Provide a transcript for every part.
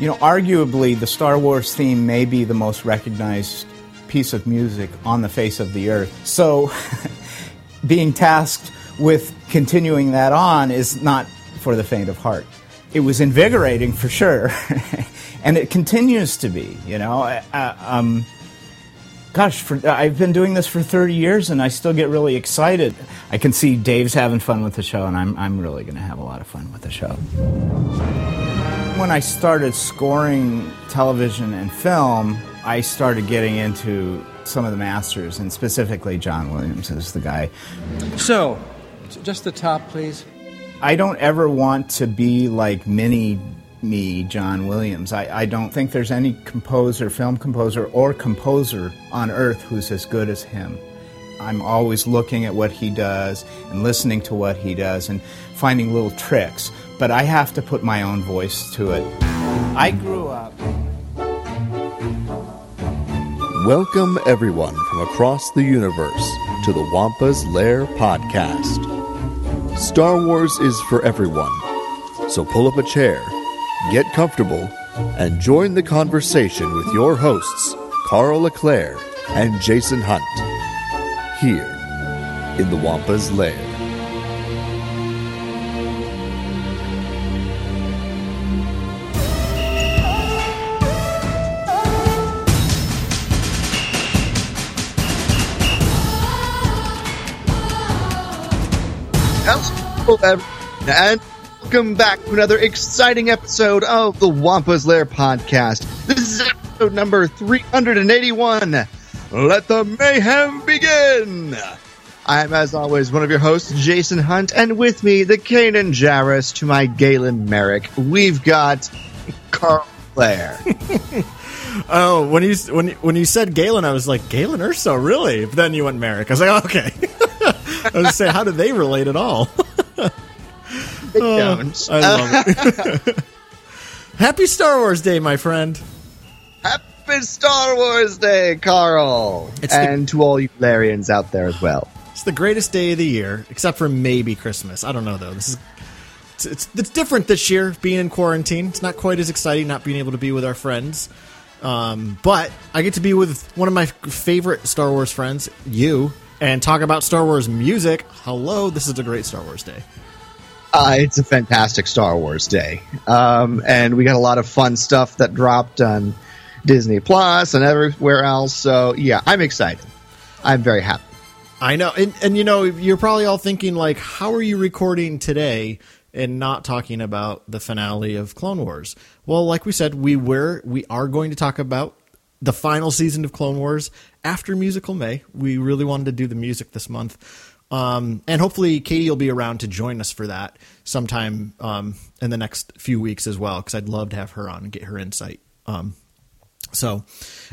You know, arguably, the Star Wars theme may be the most recognized piece of music on the face of the earth. So, being tasked with continuing that on is not for the faint of heart. It was invigorating for sure, and it continues to be. You know, um, gosh, for, I've been doing this for 30 years, and I still get really excited. I can see Dave's having fun with the show, and I'm I'm really going to have a lot of fun with the show. When I started scoring television and film, I started getting into some of the masters, and specifically John Williams is the guy. So, just the top, please. I don't ever want to be like mini me, John Williams. I, I don't think there's any composer, film composer, or composer on earth who's as good as him. I'm always looking at what he does and listening to what he does and finding little tricks, but I have to put my own voice to it. I grew up. Welcome, everyone from across the universe, to the Wampa's Lair podcast. Star Wars is for everyone, so pull up a chair, get comfortable, and join the conversation with your hosts, Carl LeClaire and Jason Hunt, here in the Wampa's Lair. Hello, and welcome back to another exciting episode of the Wampa's Lair podcast. This is episode number 381. Let the mayhem begin! I'm, as always, one of your hosts, Jason Hunt, and with me, the Kanan Jarrus to my Galen Marek. We've got Carl Blair. Oh, when you when when you said Galen, I was like Galen Erso, really? But then you went Marek. I was like, okay. I was say, how do they relate at all? They don't. I love it. Happy Star Wars Day, my friend. Happy Star Wars Day, Carl! It's the- and to all you Larians out there as well. It's the greatest day of the year, except for maybe Christmas. I don't know though. This is it's, it's it's different this year, being in quarantine. It's not quite as exciting not being able to be with our friends. Um, but I get to be with one of my favorite Star Wars friends, you, and talk about Star Wars music. Hello, this is a great Star Wars day. Uh, it's a fantastic Star Wars day. Um, and we got a lot of fun stuff that dropped on Disney Plus and everywhere else. So, yeah, I'm excited. I'm very happy. I know, and, and you know, you're probably all thinking like, how are you recording today and not talking about the finale of Clone Wars? Well, like we said, we were we are going to talk about the final season of Clone Wars after Musical May. We really wanted to do the music this month. Um, and hopefully Katie will be around to join us for that sometime um, in the next few weeks as well, because I'd love to have her on and get her insight. Um, so,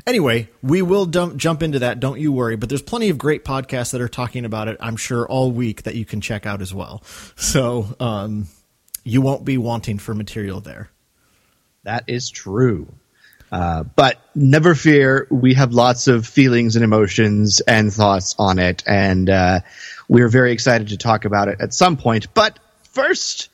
anyway, we will dump, jump into that. Don't you worry. But there's plenty of great podcasts that are talking about it. I'm sure all week that you can check out as well. So um, you won't be wanting for material there. That is true. Uh, but never fear, we have lots of feelings and emotions and thoughts on it. And uh, we're very excited to talk about it at some point. But first,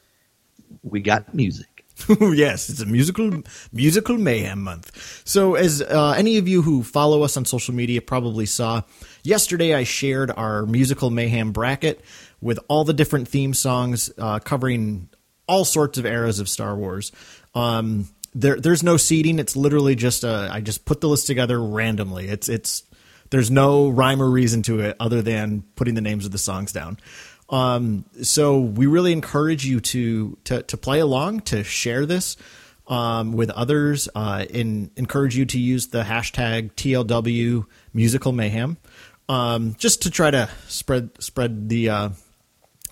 we got music. yes, it's a musical musical mayhem month. So, as uh, any of you who follow us on social media probably saw, yesterday I shared our musical mayhem bracket with all the different theme songs uh, covering all sorts of eras of Star Wars. Um, there, there's no seating. It's literally just uh, I just put the list together randomly. It's it's there's no rhyme or reason to it other than putting the names of the songs down. Um, so we really encourage you to, to, to play along, to share this, um, with others, uh, and encourage you to use the hashtag TLW musical mayhem, um, just to try to spread, spread the, uh,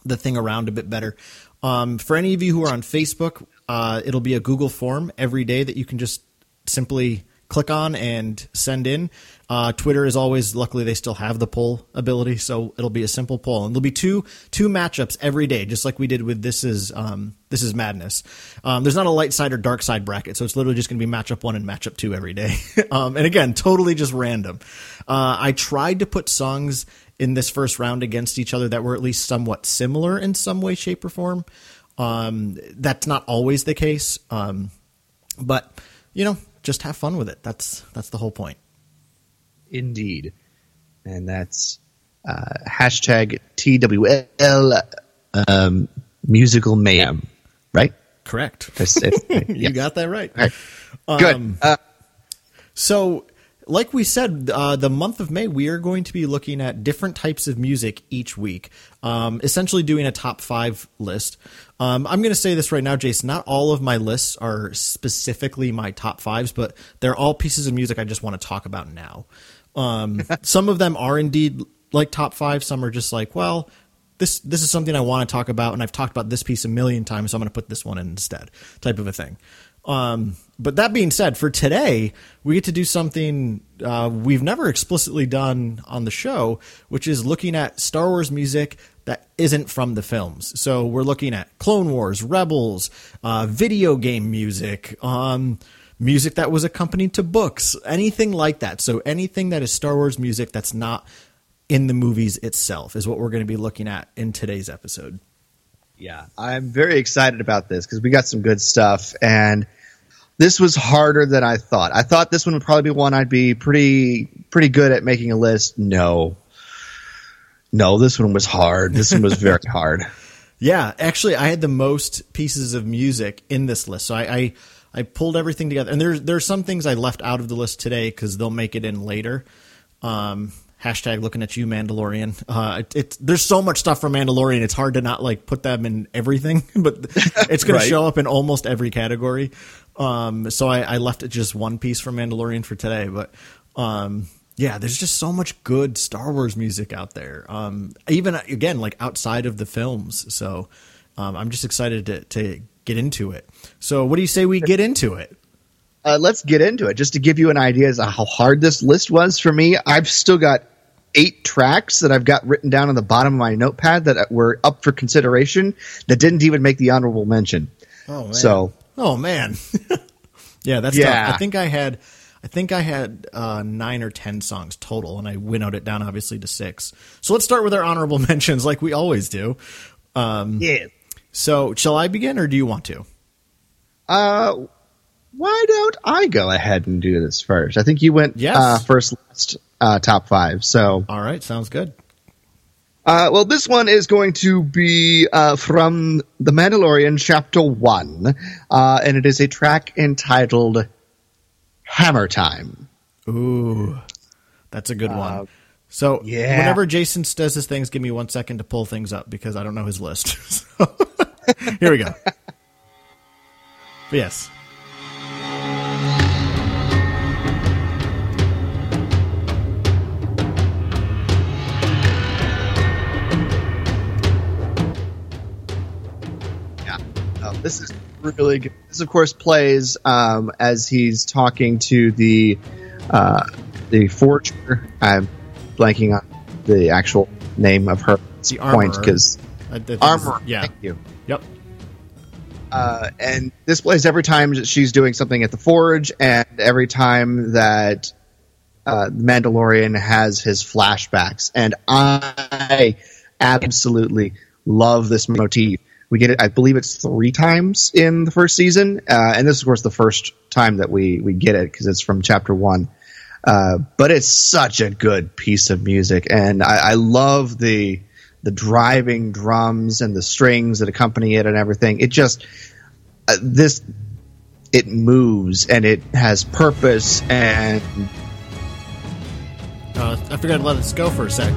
the thing around a bit better. Um, for any of you who are on Facebook, uh, it'll be a Google form every day that you can just simply click on and send in. Uh, Twitter is always, luckily, they still have the poll ability, so it'll be a simple poll, and there'll be two two matchups every day, just like we did with this is um, this is madness. Um, there's not a light side or dark side bracket, so it's literally just going to be matchup one and matchup two every day. um, and again, totally just random. Uh, I tried to put songs in this first round against each other that were at least somewhat similar in some way, shape, or form. Um, that's not always the case. Um, but you know, just have fun with it. That's that's the whole point. Indeed. And that's uh, hashtag TWL um, musical mayhem, right? Correct. You got that right. Good. Um, Uh, So, like we said, uh, the month of May, we are going to be looking at different types of music each week, um, essentially doing a top five list. Um, I'm going to say this right now, Jason. Not all of my lists are specifically my top fives, but they're all pieces of music I just want to talk about now. Um, some of them are indeed like top five. Some are just like, well, this this is something I want to talk about, and I've talked about this piece a million times, so I'm going to put this one in instead, type of a thing. Um, but that being said, for today, we get to do something uh, we've never explicitly done on the show, which is looking at Star Wars music that isn't from the films. So we're looking at Clone Wars, Rebels, uh, video game music, um, music that was accompanied to books, anything like that. So anything that is Star Wars music that's not in the movies itself is what we're going to be looking at in today's episode. Yeah, I'm very excited about this because we got some good stuff, and this was harder than I thought. I thought this one would probably be one I'd be pretty pretty good at making a list. No, no, this one was hard. This one was very hard. Yeah, actually, I had the most pieces of music in this list, so I I, I pulled everything together. And there's there's some things I left out of the list today because they'll make it in later. Um, hashtag looking at you, Mandalorian. Uh, it, it, there's so much stuff from Mandalorian, it's hard to not like put them in everything, but it's going Right. to show up in almost every category. Um, so I, I left it just one piece from Mandalorian for today, but um, yeah, there's just so much good Star Wars music out there. Um, even again, like outside of the films. So um, I'm just excited to, to get into it. So what do you say we get into it? Uh, let's get into it. Just to give you an idea as to how hard this list was for me, I've still got eight tracks that I've got written down on the bottom of my notepad that were up for consideration that didn't even make the honorable mention. Oh man. So Oh man. yeah, that's Yeah. tough. I think I had I think I had uh, nine or ten songs total, and I winnowed it down obviously to six. So let's start with our honorable mentions, like we always do. yeah, So shall I begin, or do you want to? uh, why don't I go ahead and do this first? I think you went Yes. uh, first, last, uh, top five. So All right, sounds good. Uh, well, this one is going to be uh, from The Mandalorian, Chapter 1, uh, and it is a track entitled Hammer Time. Ooh, that's a good one. So yeah. whenever Jason does his things, give me one second to pull things up because I don't know his list. So, here we go. Yes. Yeah. Uh, this is really good. This, of course, plays um, as he's talking to the uh, the forger. I'm blanking on the actual name of her The point because I- I think it's- armor. Yeah. Thank you. Yep. Uh, and this plays every time she's doing something at the forge, and every time that uh, Mandalorian has his flashbacks. And I absolutely love this motif. We get it, I believe it's three times in the first season, uh, and this is, of course, the first time that we we get it because it's from chapter one. Uh, but it's such a good piece of music, and I, I love the the driving drums and the strings that accompany it and everything. It just uh, this it moves and it has purpose and Uh, I forgot to let this go for a sec.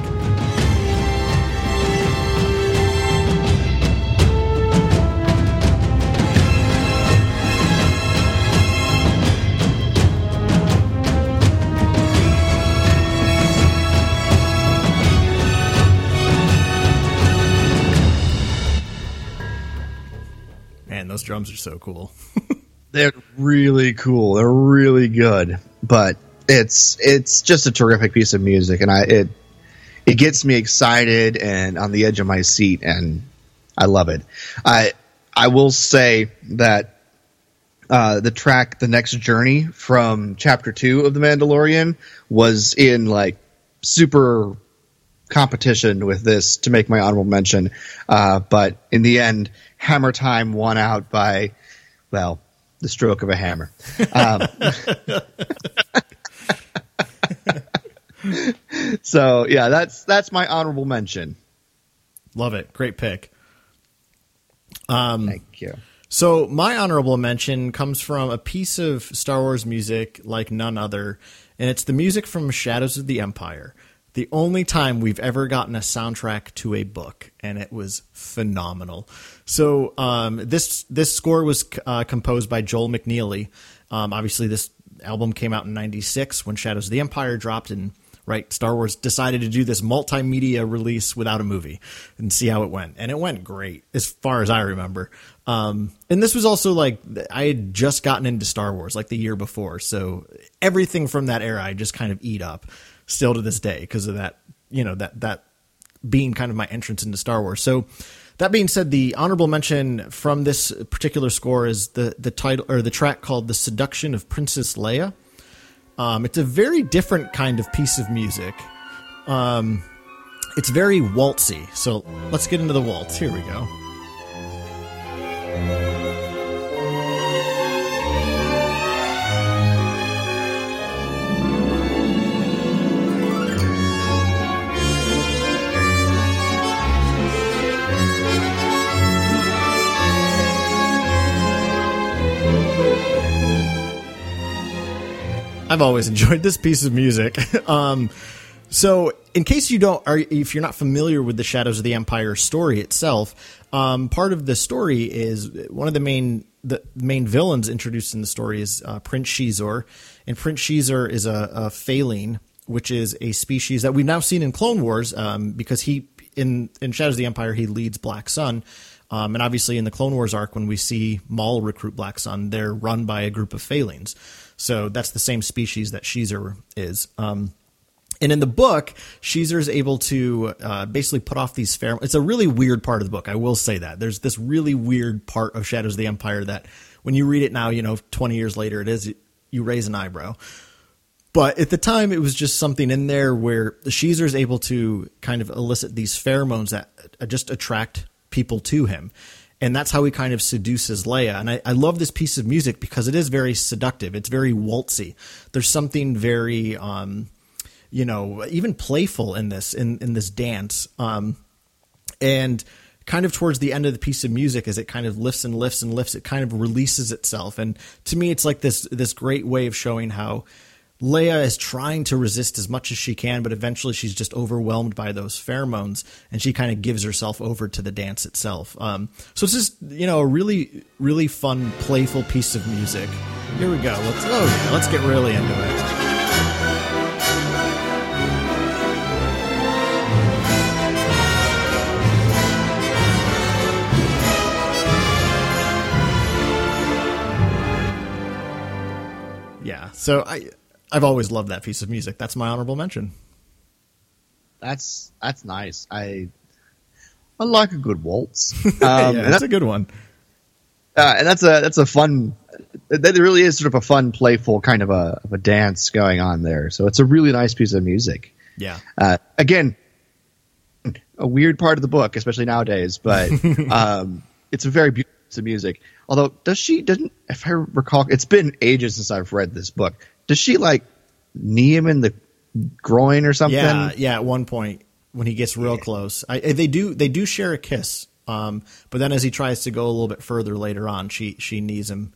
Drums are so cool. they're really cool. They're really good, but it's it's just a terrific piece of music, and I it it gets me excited and on the edge of my seat, and I love it. I I will say that uh, the track "The Next Journey" from Chapter Two of The Mandalorian was in like super competition with this to make my honorable mention, uh, but in the end, Hammer Time won out by well the stroke of a hammer. Um, so yeah, that's that's my honorable mention. Love it. Great pick. Thank you. So my honorable mention comes from a piece of Star Wars music like none other, and it's the music from Shadows of the Empire. The only time we've ever gotten a soundtrack to a book, and it was phenomenal. So um, this this score was uh, composed by Joel McNeely. Um, obviously, this album came out in '96 when Shadows of the Empire dropped, and right, Star Wars decided to do this multimedia release without a movie and see how it went. And it went great as far as I remember. Um, and this was also like, I had just gotten into Star Wars like the year before. So everything from that era, I just kind of eat up still to this day because of that, you know, that, that being kind of my entrance into Star Wars. So that being said, the honorable mention from this particular score is the, the title or the track called The Seduction of Princess Leia. Um, it's a very different kind of piece of music. Um, it's very waltzy. So let's get into the waltz. Here we go. I've always enjoyed this piece of music. um, so, in case you don't, are if you're not familiar with the Shadows of the Empire story itself, um, part of the story is one of the main the main villains introduced in the story is uh, Prince Xizor, and Prince Xizor is a, a which is a species that we've now seen in Clone Wars, um, because he in in Shadows of the Empire he leads Black Sun. Um, and obviously, in the Clone Wars arc, when we see Maul recruit Black Sun, they're run by a group of Phalanx. So that's the same species that Xizor is. Um, and in the book, Xizor is able to uh, basically put off these pheromones. It's a really weird part of the book. I will say that there's this really weird part of Shadows of the Empire that, when you read it now, you know, 20 years later, it is you raise an eyebrow. But at the time, it was just something in there where the Xizor is able to kind of elicit these pheromones that uh, just attract people to him. And that's how he kind of seduces Leia. And I, I love this piece of music because it is very seductive. It's very waltzy. There's something very, um, you know, even playful in this in in this dance. Um, and kind of towards the end of the piece of music, as it kind of lifts and lifts and lifts, it kind of releases itself. And to me, it's like this this great way of showing how Leia is trying to resist as much as she can, but eventually she's just overwhelmed by those pheromones, and she kind of gives herself over to the dance itself. Um, so it's just you know a really really fun, playful piece of music. Here we go. Let's oh yeah, let's get really into it. Yeah. So I I've always loved that piece of music. That's my honorable mention. That's that's nice. I I like a good waltz. Um, yeah, that's that, a good one. uh, and that's a that's a fun. That really is sort of a fun, playful kind of a of a dance going on there. So it's a really nice piece of music. Yeah. Uh, again, a weird part of the book, especially nowadays, but um, it's a very beautiful piece of music. Although, does she doesn't? If I recall, it's been ages since I've read this book. Does she like knee him in the groin or something? Yeah, yeah. At one point, when he gets real close, I, they do they do share a kiss. Um, but then as he tries to go a little bit further later on, she she knees him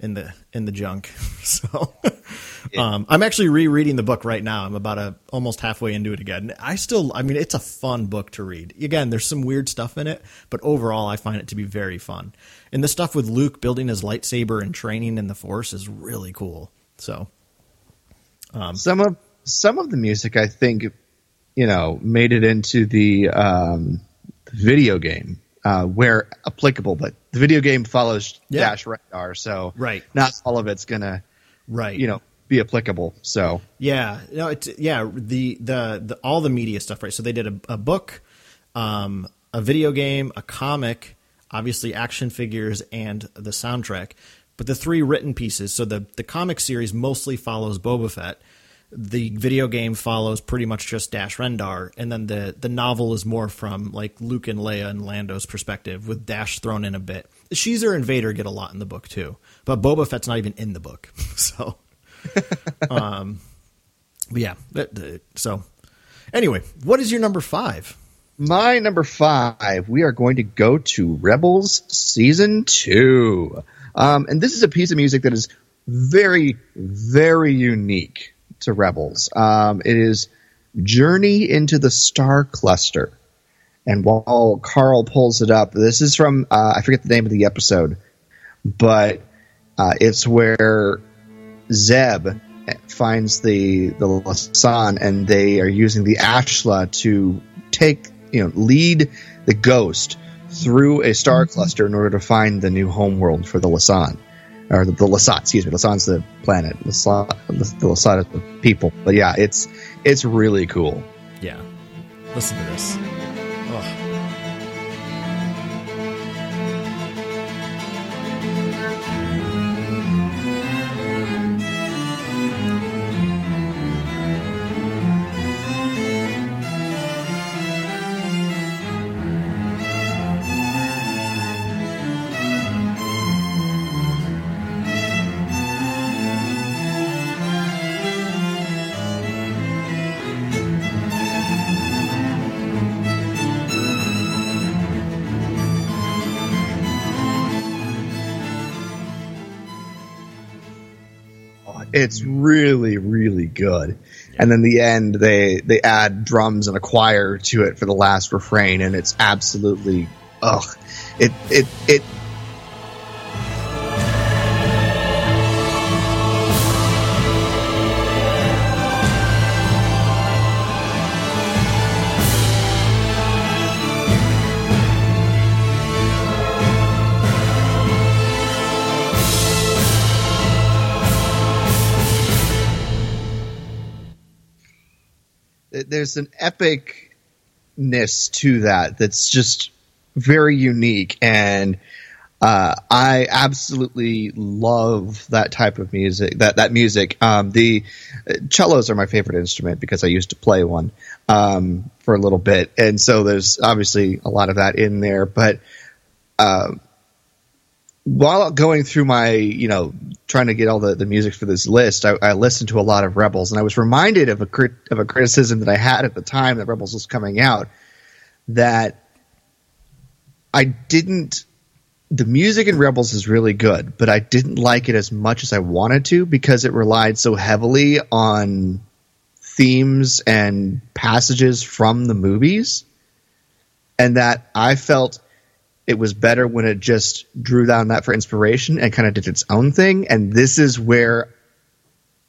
in the in the junk. So um, I'm actually rereading the book right now. I'm about a almost halfway into it again. I still, I mean, it's a fun book to read. Again, there's some weird stuff in it, but overall, I find it to be very fun. And the stuff with Luke building his lightsaber and training in the Force is really cool. So some of some of the music I think you know made it into the um, video game uh, where applicable, but the video game follows Yeah. Dash Rendar, so Right. not all of it's gonna right, you know be applicable. So Yeah, no, it's yeah the the, the all the media stuff, right? So they did a, a book, um, a video game, a comic, obviously action figures, and the soundtrack. But the three written pieces, so the the comic series mostly follows Boba Fett. the video game follows pretty much just Dash Rendar, and then the the novel is more from like Luke and Leia and Lando's perspective, with Dash thrown in a bit. Xizor and Vader get a lot in the book too, but Boba Fett's not even in the book, so. um, but yeah, that, so anyway, what is your number five? My number five, we are going to go to Rebels Season 2. Um, and this is a piece of music that is very, very unique to Rebels. Um, it is Journey into the Star Cluster. And while Carl pulls it up, this is from, uh, I forget the name of the episode, but uh, it's where Zeb finds the the Lasan, and they are using the Ashla to take you know lead the Ghost through a star cluster in order to find the new homeworld for the Lasan. Or the, the Lasat, excuse me. Lasan's the planet. Lasat, the, the Lasat is the people. But yeah, it's it's really cool. Yeah. Listen to this. It's really, really good. Yeah. And then the end, they they add drums and a choir to it for the last refrain, and it's absolutely ugh. It it it there's an epicness to that that's just very unique and uh, I absolutely love that type of music. That that music. Um, the uh, cellos are my favorite instrument because I used to play one um, for a little bit, and so there's obviously a lot of that in there. But uh, while going through my, you know, trying to get all the, the music for this list, I, I listened to a lot of Rebels, and I was reminded of a crit, of a criticism that I had at the time that Rebels was coming out that I didn't. The music in Rebels is really good, but I didn't like it as much as I wanted to because it relied so heavily on themes and passages from the movies, and that I felt it was better when it just drew down that for inspiration and kind of did its own thing. And this is where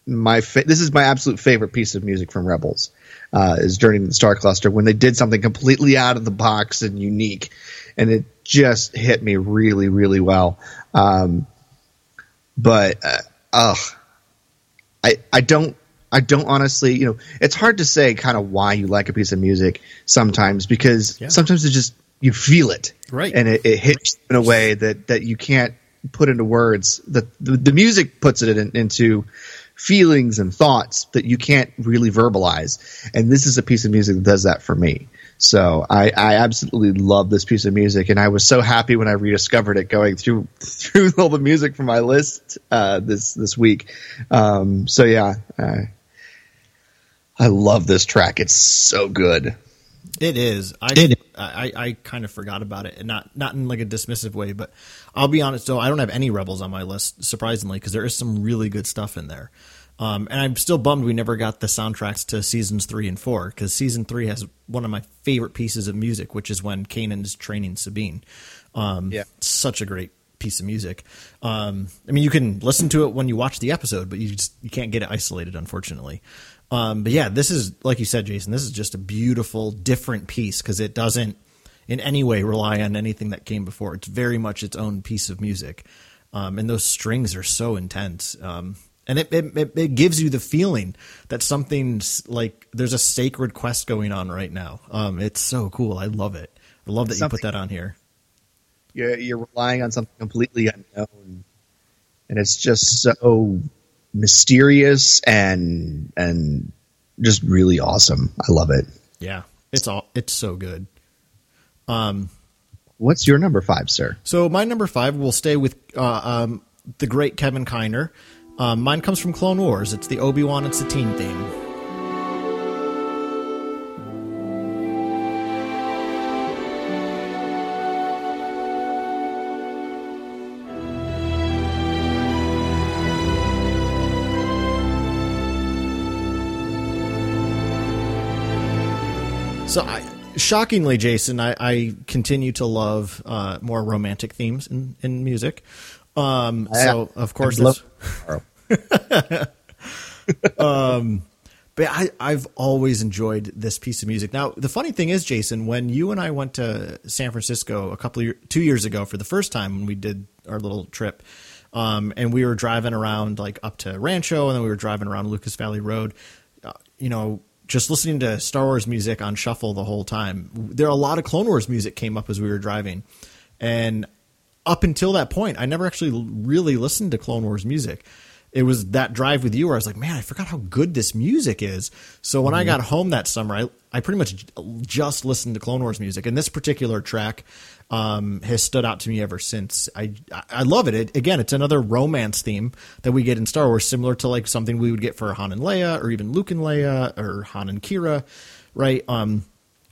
my fa- this is my absolute favorite piece of music from Rebels uh, is Journey to the Star Cluster when they did something completely out of the box and unique, and it just hit me really really well. Um, but uh, ugh, I I don't I don't honestly, you know, it's hard to say kind of why you like a piece of music sometimes because yeah. sometimes it just you feel it, right? And it, it hits in a way that that you can't put into words. That the, the music puts it in, into feelings and thoughts that you can't really verbalize. And this is a piece of music that does that for me. So I, I absolutely love this piece of music, and I was so happy when I rediscovered it going through through all the music from my list uh, this this week. Um, so yeah, I love this track. It's so good. It is. I, it, I, I kind of forgot about it, and not not in like a dismissive way, but I'll be honest. Though I don't have any rebels on my list, surprisingly, because there is some really good stuff in there. Um, and I'm still bummed we never got the soundtracks to seasons three and four because season three has one of my favorite pieces of music, which is when Kanan is training Sabine. Um, yeah, such a great piece of music. Um, I mean, you can listen to it when you watch the episode, but you just you can't get it isolated, unfortunately. Um, but yeah, this is like you said, Jason. This is just a beautiful, different piece because it doesn't in any way rely on anything that came before. It's very much its own piece of music, um, and those strings are so intense. Um, and it, it, it gives you the feeling that something's like there's a sacred quest going on right now. Um, it's so cool. I love it. I love that something, you put that on here. You're, you're relying on something completely unknown, and it's just so mysterious and and just really awesome. I love it. Yeah, it's all it's so good. Um, What's your number five, sir? so my number five will stay with uh, um, the great Kevin Kiner. Um, mine comes from Clone Wars. It's the Obi Wan and Satine theme. So, I, shockingly, Jason, I, I continue to love uh, more romantic themes in, in music. Um, so, of course, I love- this- but I, I've always enjoyed this piece of music. Now, the funny thing is, Jason, when you and I went to San Francisco a couple of year, two years ago for the first time when we did our little trip, um, and we were driving around like up to Rancho, and then we were driving around Lucas Valley Road. Uh, you know, just listening to Star Wars music on shuffle the whole time. There are a lot of Clone Wars music came up as we were driving, and up until that point, I never actually really listened to Clone Wars music. It was that drive with you where I was like, man, I forgot how good this music is. So when I got home that summer, I, I pretty much just listened to Clone Wars music. And this particular track um, has stood out to me ever since. I, I love it. it. Again, it's another romance theme that we get in Star Wars, similar to like something we would get for Han and Leia, or even Luke and Leia, or Han and Qi'ra, right? Um,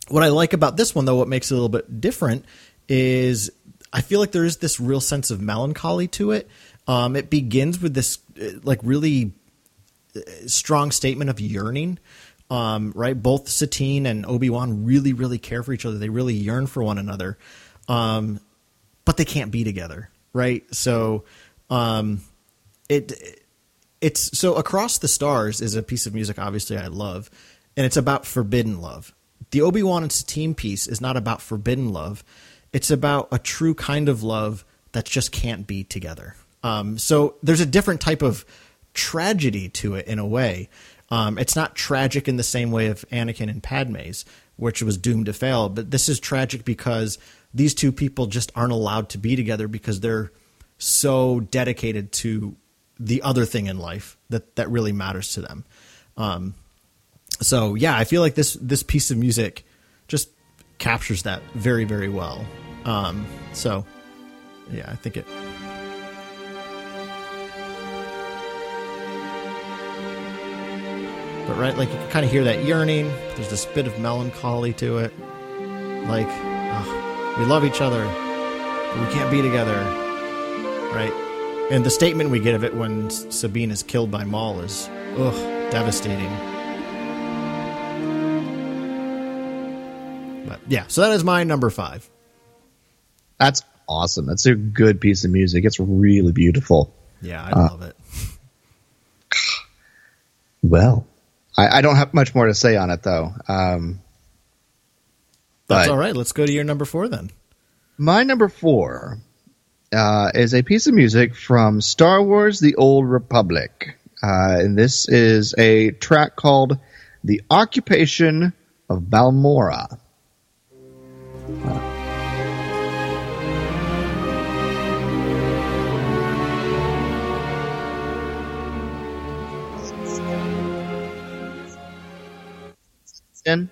what I like about this one, though, what makes it a little bit different is I feel like there is this real sense of melancholy to it. Um, it begins with this uh, like really uh, strong statement of yearning. Um, right, both Satine and Obi Wan really, really care for each other. They really yearn for one another, um, but they can't be together. Right, so um, it it's so across the stars is a piece of music obviously i love and it's about forbidden love the obi-wan and satine piece is not about forbidden love it's about a true kind of love that just can't be together um, so there's a different type of tragedy to it in a way um, it's not tragic in the same way of anakin and padme's which was doomed to fail but this is tragic because these two people just aren't allowed to be together because they're so dedicated to the other thing in life that that really matters to them. Um, so yeah, I feel like this this piece of music just captures that very very well. Um, so yeah, I think it. But right, like you can kind of hear that yearning. There's this bit of melancholy to it. Like, ugh, we love each other, but we can't be together, right? And the statement we get of it when Sabine is killed by Maul is, ugh, devastating. But yeah, so that is my number five. That's awesome. That's a good piece of music. It's really beautiful. Yeah, I love uh, it. Well, I, I don't have much more to say on it though. Um, That's but- all right. Let's go to your number four then. My number four uh, is a piece of music from Star Wars: The Old Republic, uh, and this is a track called "The Occupation of Balmorra." In?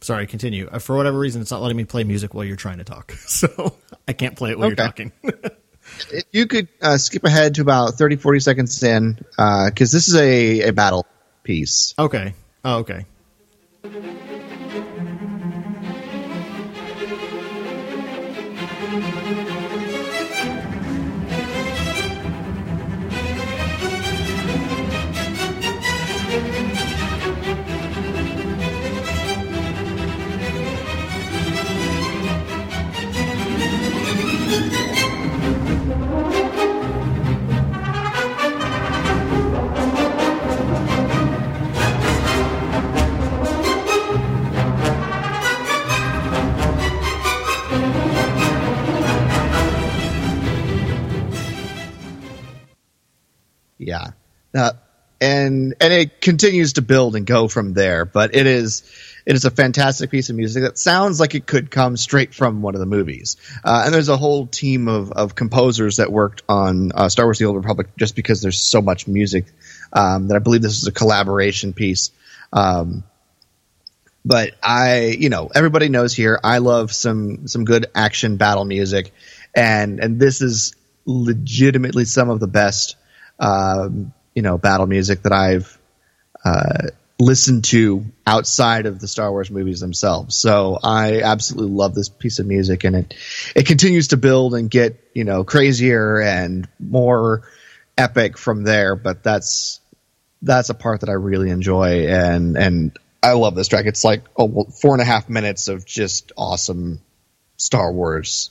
Sorry, continue. Uh, For whatever reason, it's not letting me play music while you're trying to talk, so I can't play it while you're talking. If you could uh, skip ahead to about 30, 40 seconds in, because this is a, a battle piece. okay. Oh, okay. Uh, and and it continues to build and go from there. But it is it is a fantastic piece of music that sounds like it could come straight from one of the movies. Uh, and there's a whole team of, of composers that worked on uh, Star Wars: The Old Republic just because there's so much music um, that I believe this is a collaboration piece. Um, but I, you know, everybody knows here I love some some good action battle music, and and this is legitimately some of the best, um, you know, battle music that I've uh, listened to outside of the Star Wars movies themselves. So I absolutely love this piece of music, and it it continues to build and get you know crazier and more epic from there. But that's that's a part that I really enjoy, and and I love this track. It's like four and a half minutes of just awesome Star Wars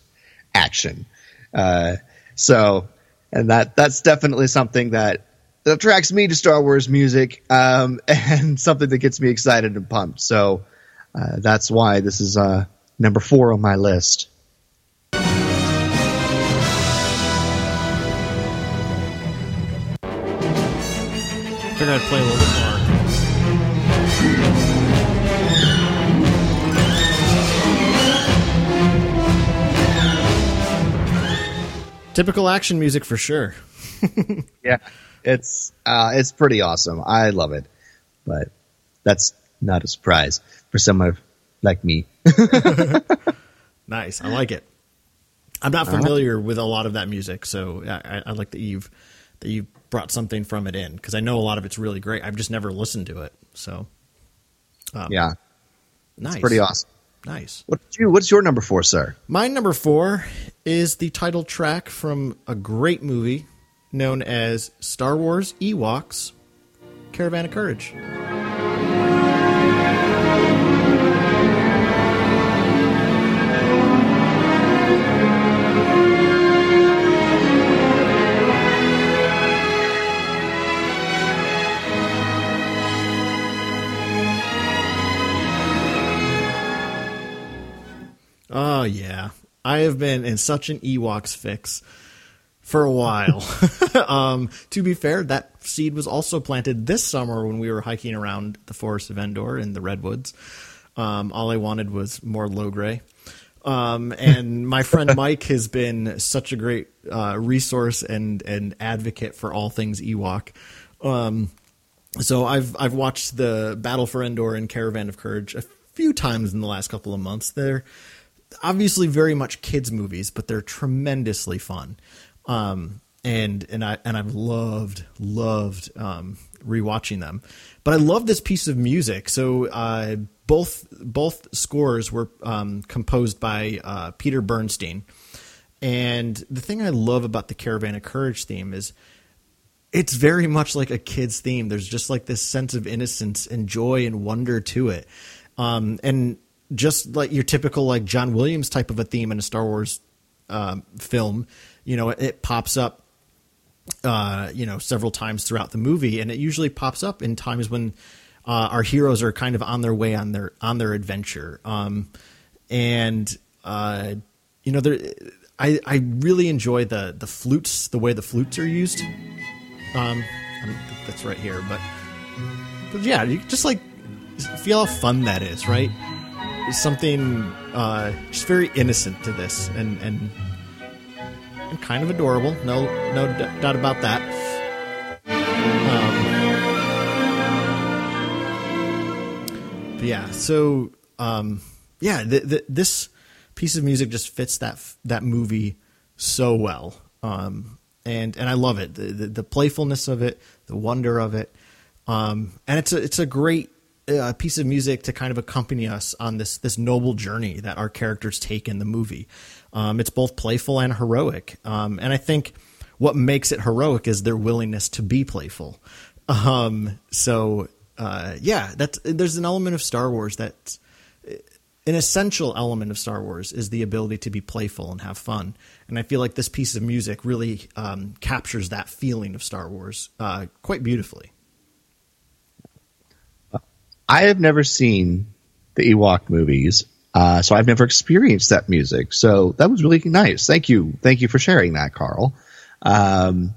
action. Uh, so, and that that's definitely something that, that attracts me to Star Wars music, um, and something that gets me excited and pumped. So, uh, that's why this is uh, number four on my list. Figured I'd play a little bit more. Typical action music for sure. yeah, it's uh, it's pretty awesome. I love it, but that's not a surprise for someone like me. nice, I like it. I'm not familiar uh-huh. with a lot of that music, so I, I like that you've that you brought something from it in because I know a lot of it's really great. I've just never listened to it, so um, yeah, nice, it's pretty awesome. Nice. What's you? What's your number four, sir? My number four is the title track from a great movie known as Star Wars Ewoks: Caravan of Courage. Oh yeah, I have been in such an Ewoks fix for a while. um, to be fair, that seed was also planted this summer when we were hiking around the forest of Endor in the redwoods. Um, all I wanted was more Logray. Um, and my friend Mike has been such a great uh, resource and and advocate for all things Ewok. Um, so I've I've watched the Battle for Endor and Caravan of Courage a few times in the last couple of months. They're obviously very much kids movies, but they're tremendously fun. Um, and and I and I've loved loved um, rewatching them. But I love this piece of music. So uh, both both scores were um, composed by uh, Peter Bernstein. And the thing I love about the Caravan of Courage theme is it's very much like a kid's theme. There's just like this sense of innocence and joy and wonder to it. Um, and just like your typical like John Williams type of a theme in a Star Wars um, film. You know, it, pops up, uh, you know, several times throughout the movie, and it usually pops up in times when uh, our heroes are kind of on their way on their on their adventure. Um, and uh, you know, there, I I really enjoy the the flutes, the way the flutes are used. Um, I don't think that's right here, but but yeah, you just like feel how fun that is, right? something uh, just very innocent to this, and and and kind of adorable. No no d- doubt about that. Um, yeah. So um, yeah, the, the, this piece of music just fits that that movie so well. Um, and and I love it. The, the, the playfulness of it, the wonder of it, um, and it's a it's a great a piece of music to kind of accompany us on this this noble journey that our characters take in the movie. Um, it's both playful and heroic, um, and I think what makes it heroic is their willingness to be playful. Um, so uh, yeah, that's there's an element of Star Wars that an essential element of Star Wars is the ability to be playful and have fun, and I feel like this piece of music really um, captures that feeling of Star Wars uh, quite beautifully. I have never seen the Ewok movies, uh, so I've never experienced that music. So that was really nice. Thank you, thank you for sharing that, Carl. Um,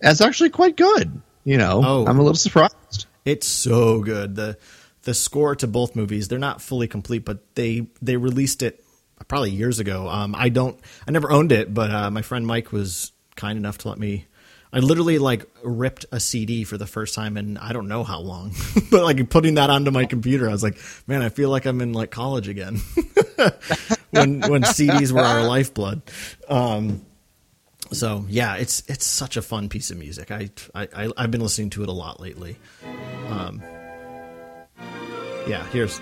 that's actually quite good. You know, oh, I'm a little surprised. It's so good. the the score to both movies. They're not fully complete, but they they released it probably years ago. Um, I don't, I never owned it, but uh, my friend Mike was kind enough to let me. I literally like ripped a CD for the first time in I don't know how long, but like putting that onto my computer, I was like, man, I feel like I'm in like college again. when when CDs were our lifeblood. Um, so yeah, it's it's such a fun piece of music. I, I I've been listening to it a lot lately. Um, yeah, here's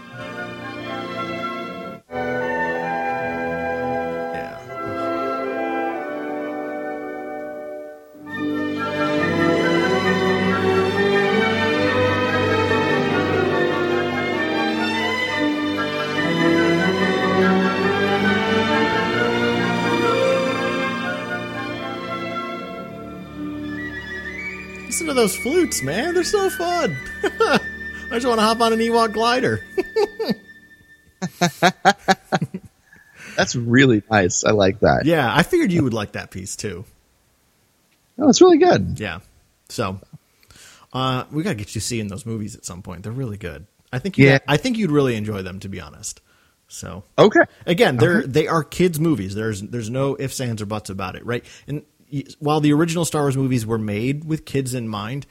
Listen to those flutes, man. They're so fun. I just want to hop on an Ewok glider. That's really nice. I like that. yeah, I figured you would like that piece too. No, it's really good. Yeah. So, uh, we gotta get you seeing those movies at some point. They're really good. I think you Yeah. I think you'd really enjoy them, to be honest. So Okay. again, they're they are kids movies. There's there's no ifs, ands, or buts about it, right? And while the original Star Wars movies were made with kids in mind,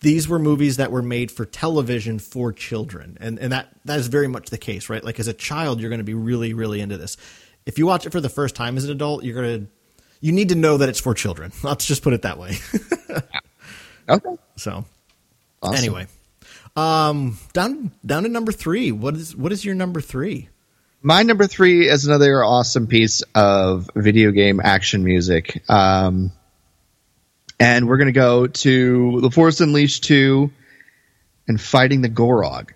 these were movies that were made for television for children, and and that that is very much the case, right? Like as a child, you're going to be really really into this. If you watch it for the first time as an adult, you're gonna you need to know that it's for children. Let's just put it that way. Okay. so Awesome. anyway, um, down down to number three. What is what is your number three? My number three is another awesome piece of video game action music. Um, and we're going to go to The Force Unleashed 2 and Fighting the Gorog.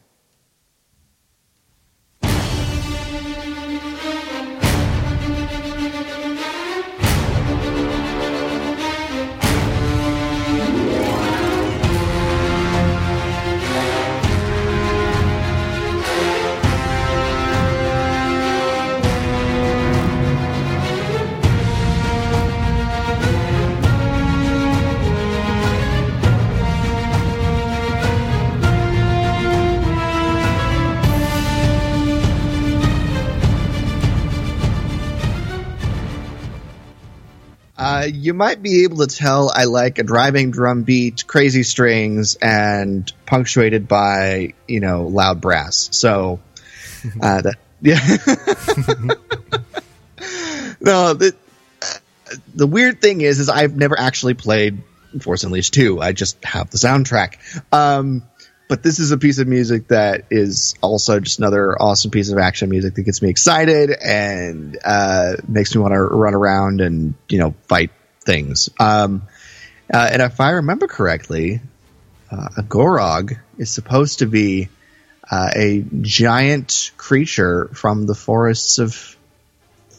Uh, you might be able to tell I like a driving drum beat, crazy strings, and punctuated by you know loud brass. So, uh, that yeah. no, the the weird thing is, is I've never actually played Force Unleashed two. I just have the soundtrack. Um, but this is a piece of music that is also just another awesome piece of action music that gets me excited and uh, makes me want to run around and you know fight things. Um, uh, and if I remember correctly, uh, a Gorog is supposed to be uh, a giant creature from the forests of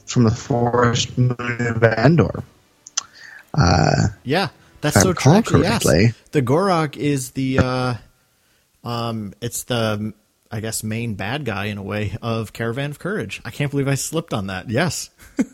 from the forest moon of Endor. Uh, Yeah, that's so true. Yes. The Gorog is the uh um it's the I guess main bad guy in a way of Caravan of Courage. I can't believe I slipped on that. Yes.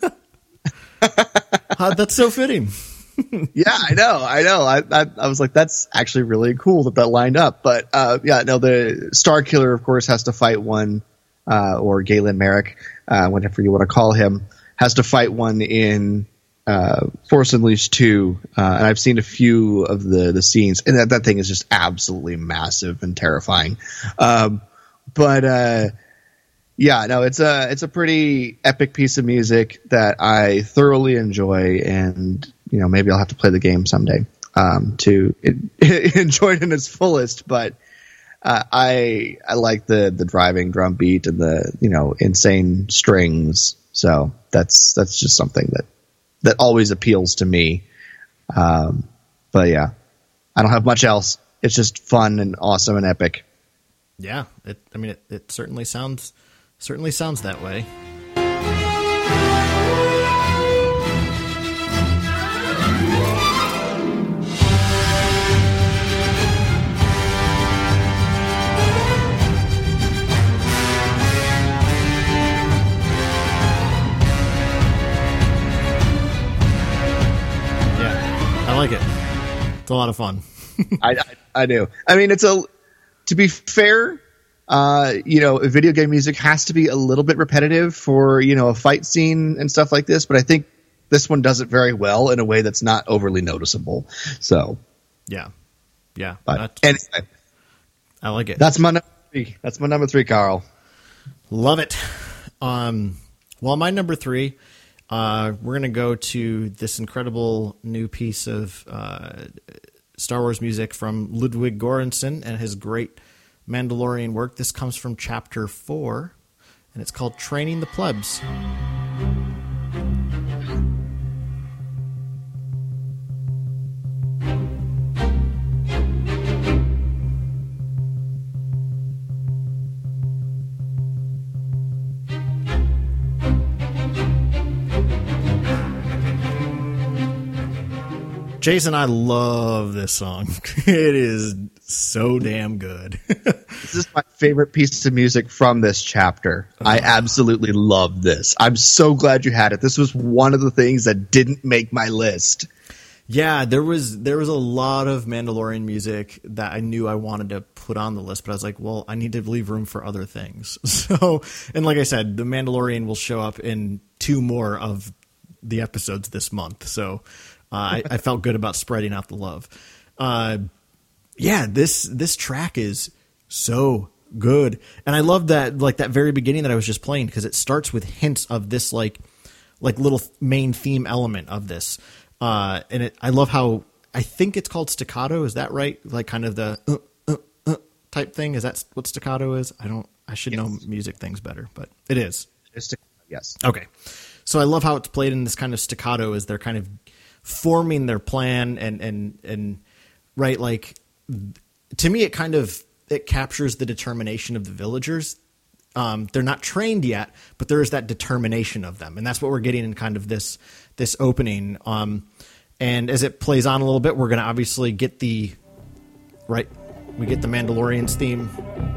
Uh, that's so fitting. yeah, I know, I know. I, I I was like, that's actually really cool that that lined up. But uh, yeah, no, the Star Killer, of course, has to fight one, uh, or Galen Marek, uh, whatever you want to call him, has to fight one in uh, Force Unleashed two. Uh, and I've seen a few of the the scenes, and that that thing is just absolutely massive and terrifying. Um, but uh, yeah, no, it's a it's a pretty epic piece of music that I thoroughly enjoy, and you know maybe I'll have to play the game someday um, to enjoy it in its fullest. But uh, I I like the the driving drum beat and the you know insane strings, so that's that's just something that that always appeals to me. Um, but yeah, I don't have much else. It's just fun and awesome and epic. Yeah, it I mean it, it certainly sounds certainly sounds that way. I like it. It's a lot of fun. I, I I do. I mean, it's a to be fair, uh, you know, video game music has to be a little bit repetitive for you know a fight scene and stuff like this. But I think this one does it very well in a way that's not overly noticeable. So, Yeah, yeah. but anyway, I like it. that's my number three. That's my number three, Carl. Love it. Um, well, my number three, uh, we're going to go to this incredible new piece of uh, Star Wars music from Ludwig Göransson and his great Mandalorian work. This comes from chapter four, and it's called Training the Plebs. Jason, I love this song. It is so damn good. This is my favorite piece of music from this chapter. I uh-huh. absolutely love this. I'm so glad you had it. This was one of the things that didn't make my list. Yeah, there was there was a lot of Mandalorian music that I knew I wanted to put on the list, but I was like, well, I need to leave room for other things. So, and like I said, the Mandalorian will show up in two more of the episodes this month. So, I, I felt good about spreading out the love. Uh, yeah, this this track is so good, and I love that like that very beginning that I was just playing because it starts with hints of this like like little main theme element of this, uh, and it I love how I think it's called staccato. Is that right? Like kind of the uh, uh, uh, type thing. Is that what staccato is? I don't. I should know music things better, but it is. To- yes. Okay. So I love how it's played in this kind of staccato as they're kind of forming their plan and and and right like to me it kind of it captures the determination of the villagers. Um, they're not trained yet, but there is that determination of them, and that's what we're getting in kind of this this opening. Um, and as it plays on a little bit, we're going to obviously get the right we get the Mandalorian's theme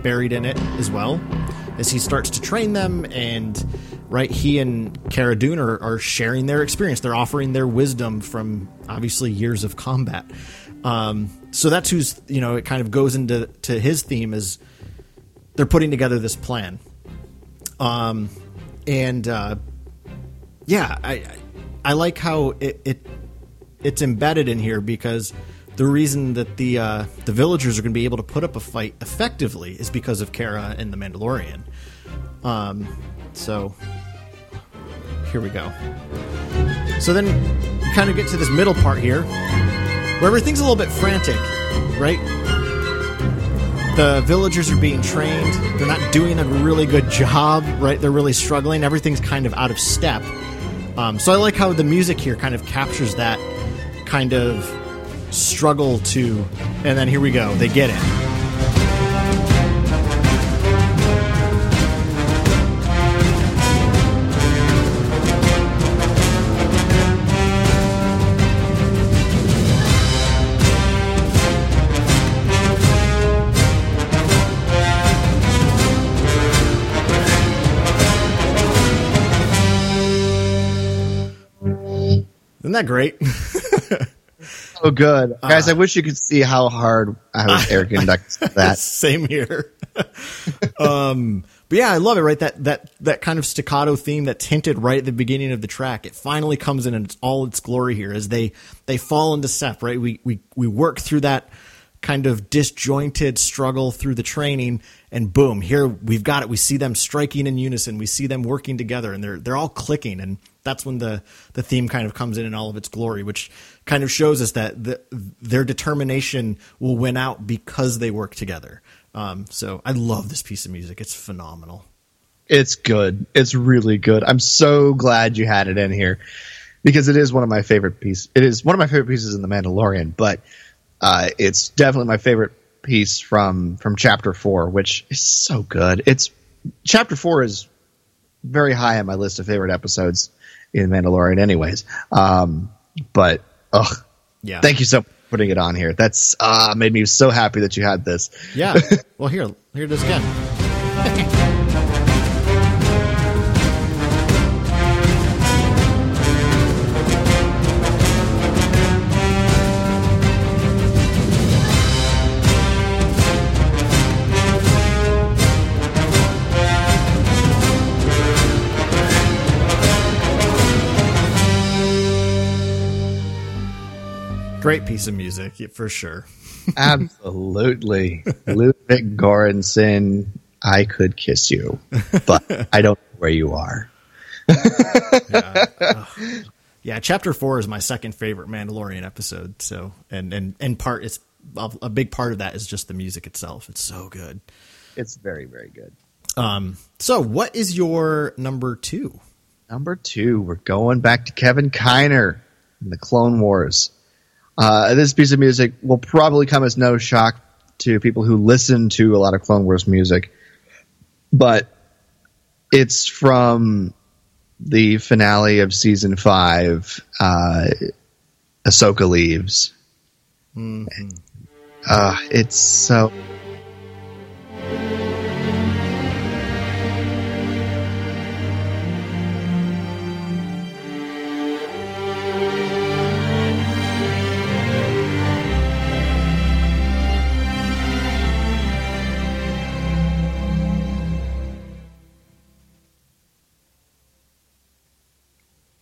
buried in it as well as he starts to train them and right he and Cara Dune are, are sharing their experience. They're offering their wisdom from obviously years of combat. Um, so that's who's you know it kind of goes into to his theme is they're putting together this plan. Um, and uh, yeah I, I like how it, it it's embedded in here because the reason that the uh, the villagers are going to be able to put up a fight effectively is because of Cara and the Mandalorian. Um, so here we go. So then we kind of get to this middle part here where everything's a little bit frantic, right? The villagers are being trained. They're not doing a really good job, right? They're really struggling. Everything's kind of out of step. Um, so I like how the music here kind of captures that kind of struggle to, and then here we go. They get it. Isn't that great? So good, guys. Uh, I wish you could see how hard I was air conducting that. Same here. um, but yeah, I love it. Right, that that that kind of staccato theme that's hinted right at the beginning of the track. It finally comes in and its, all its glory here as they they fall into step. Right, we we we work through that kind of disjointed struggle through the training, and boom, here we've got it. We see them striking in unison. We see them working together, and they're they're all clicking. And that's when the the theme kind of comes in in all of its glory, which kind of shows us that the, their determination will win out because they work together. Um, so I love this piece of music. It's phenomenal. It's good. It's really good. I'm so glad you had it in here because it is one of my favorite pieces. It is one of my favorite pieces in The Mandalorian, but uh, it's definitely my favorite piece from from chapter four, which is so good. It's chapter four is very high on my list of favorite episodes in Mandalorian, anyways. Um, but ugh, Yeah. thank you so much for putting it on here. That's uh, made me so happy that you had this. Yeah. well, here, here it is again. Great piece of music for sure. Absolutely. Ludwig Göransson, I could kiss you, but I don't know where you are. Yeah, chapter four is my second favorite Mandalorian episode. So, and and and part it's a big part of that is just the music itself. It's so good. It's very very good. Um, so what is your number two? Number two, we're going back to Kevin Kiner in the Clone Wars. Uh, this piece of music will probably come as no shock to people who listen to a lot of Clone Wars music, but it's from the finale of season five. Uh, Ahsoka leaves. Mm-hmm. Uh, it's so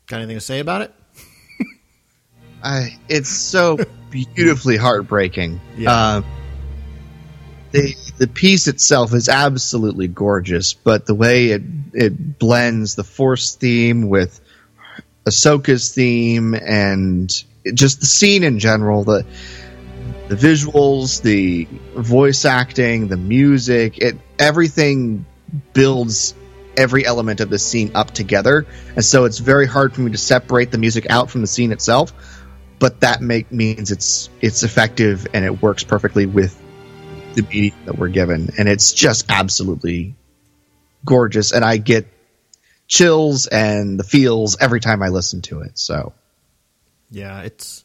Got anything to say about it? I, it's so beautifully heartbreaking. Yeah. Uh, the the piece itself is absolutely gorgeous, but the way it it blends the Force theme with Ahsoka's theme and just the scene in general, the the visuals, the voice acting, the music, it everything builds every element of the scene up together, and so it's very hard for me to separate the music out from the scene itself. But that make means it's it's effective and it works perfectly with the medium that we're given, and it's just absolutely gorgeous. And I get chills and the feels every time I listen to it. So, yeah, it's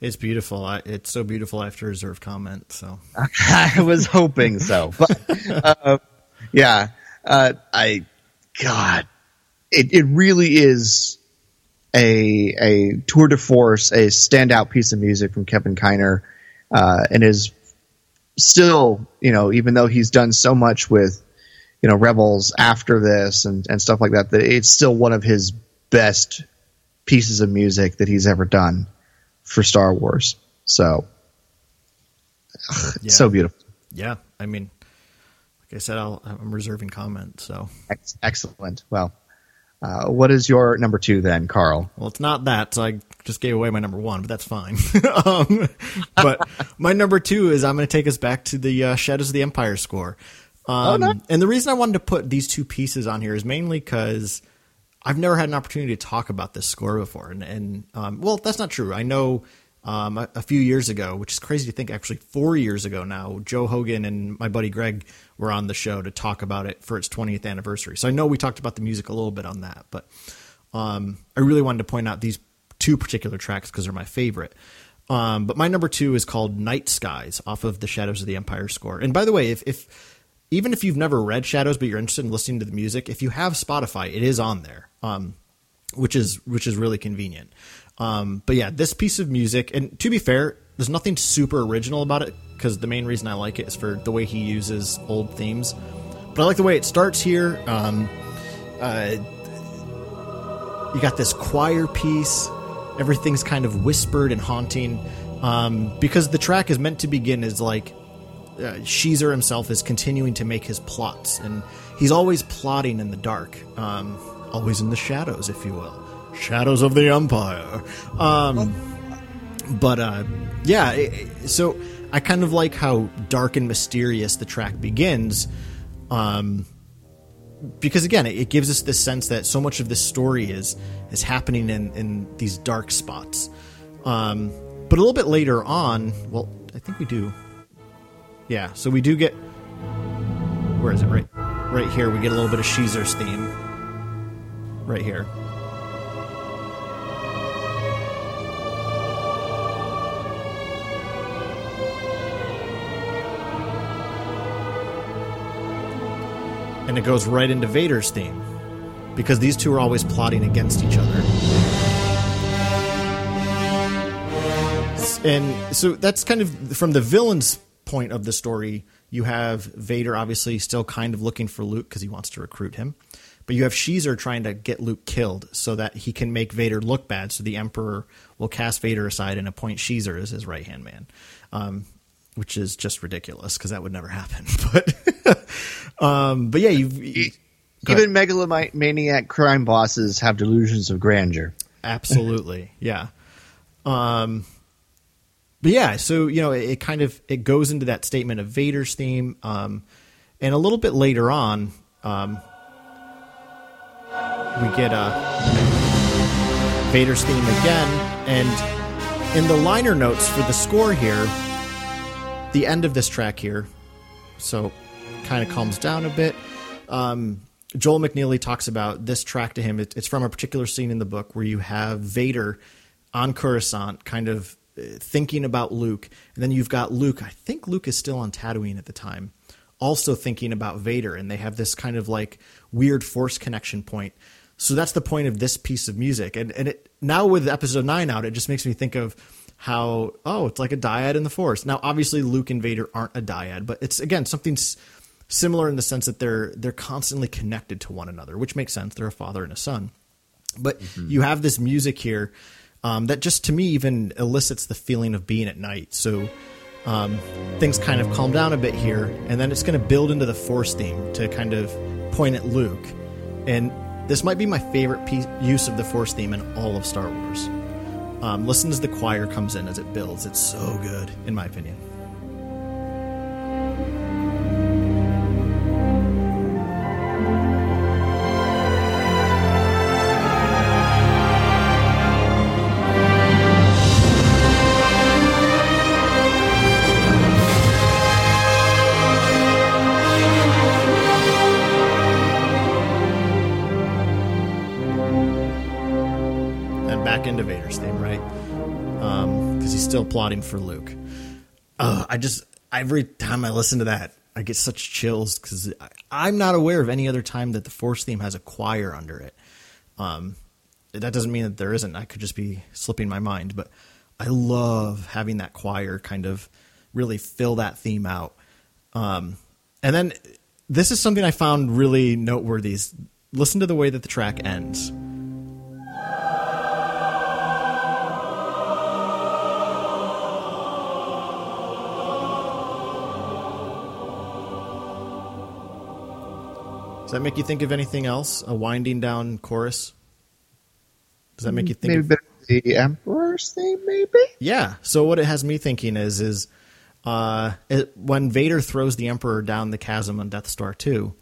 it's beautiful. I, it's so beautiful. I have to reserve comment. So I was hoping so, but uh, yeah, uh, I God, it, it really is a a tour de force, a standout piece of music from Kevin Kiner, uh, and is still, you know, even though he's done so much with, you know, Rebels after this and, and stuff like that, that it's still one of his best pieces of music that he's ever done for Star Wars. So, ugh, yeah. so beautiful. Yeah, I mean, like I said, i am reserving comment. So excellent. Well, uh, what is your number two then, Carl? Well, it's not that. So I just gave away my number one, but that's fine. um, but my number two is I'm going to take us back to the uh, Shadows of the Empire score. Um, oh, no. And the reason I wanted to put these two pieces on here is mainly because I've never had an opportunity to talk about this score before. And, and um, well, that's not true. I know um, a, a, few years ago, which is crazy to think, actually four years ago now, Joe Hogan and my buddy Greg were on the show to talk about it for its 20th anniversary. So I know we talked about the music a little bit on that, but um, I really wanted to point out these two particular tracks because they're my favorite. Um, but my number two is called Night Skies off of the Shadows of the Empire score. And by the way, if, if even if you've never read Shadows but you're interested in listening to the music, if you have Spotify, it is on there, um, which is which is really convenient. Um, but yeah, this piece of music, and to be fair, there's nothing super original about it because the main reason I like it is for the way he uses old themes. But I like the way it starts here. Um, uh, you got this choir piece. Everything's kind of whispered and haunting um, because the track is meant to begin as like uh, Xizor himself is continuing to make his plots, and he's always plotting in the dark, um, always in the shadows, if you will. Shadows of the Empire. Um, but uh, yeah, it, so I kind of like how dark and mysterious the track begins. Um, because again, it, it gives us this sense that so much of this story is is happening in, in these dark spots. Um, but a little bit later on, well, I think we do. Yeah, so we do get. Where is it? Right, right here. We get a little bit of Xizor's theme. Right here. And it goes right into Vader's theme because these two are always plotting against each other. And so that's kind of from the villain's point of the story. You have Vader obviously still kind of looking for Luke because he wants to recruit him. But you have Xizor trying to get Luke killed so that he can make Vader look bad. So the Emperor will cast Vader aside and appoint Xizor as his right hand man, um, which is just ridiculous because that would never happen. But um, but yeah, you've, you even megalomaniac crime bosses have delusions of grandeur. Absolutely, yeah. Um, but yeah, so you know, it, it, kind of it goes into that statement of Vader's theme, um, and a little bit later on, um, we get a Vader's theme again, and in the liner notes for the score here, the end of this track here, so kind of calms down a bit. Um, Joel McNeely talks about this track to him. It, it's from a particular scene in the book where you have Vader on Coruscant, kind of uh, thinking about Luke, and then you've got Luke. I think Luke is still on Tatooine at the time, also thinking about Vader, and they have this kind of like weird force connection point. So that's the point of this piece of music, and and it, now with episode nine out, it just makes me think of how oh, it's like a dyad in the Force. Now, obviously, Luke and Vader aren't a dyad, but it's again something similar in the sense that they're they're constantly connected to one another, which makes sense. They're a father and a son. But mm-hmm. you have this music here um, that just to me even elicits the feeling of being at night. So um, things kind of calm down a bit here, and then it's going to build into the Force theme to kind of point at Luke. And this might be my favorite piece, use of the Force theme in all of Star Wars. Um, listen as the choir comes in as it builds. It's so good, in my opinion. Plotting for Luke. Uh, I just every time I listen to that, I get such chills because I'm not aware of any other time that the Force theme has a choir under it. Um, that doesn't mean that there isn't. I could just be slipping my mind, but I love having that choir kind of really fill that theme out. Um, and then this is something I found really noteworthy. Is listen to the way that the track ends. Does that make you think of anything else? A winding down chorus? Does that make you think maybe of the Emperor's theme? Maybe. Yeah. So what it has me thinking is is uh, it, when Vader throws the Emperor down the chasm on Death Star two.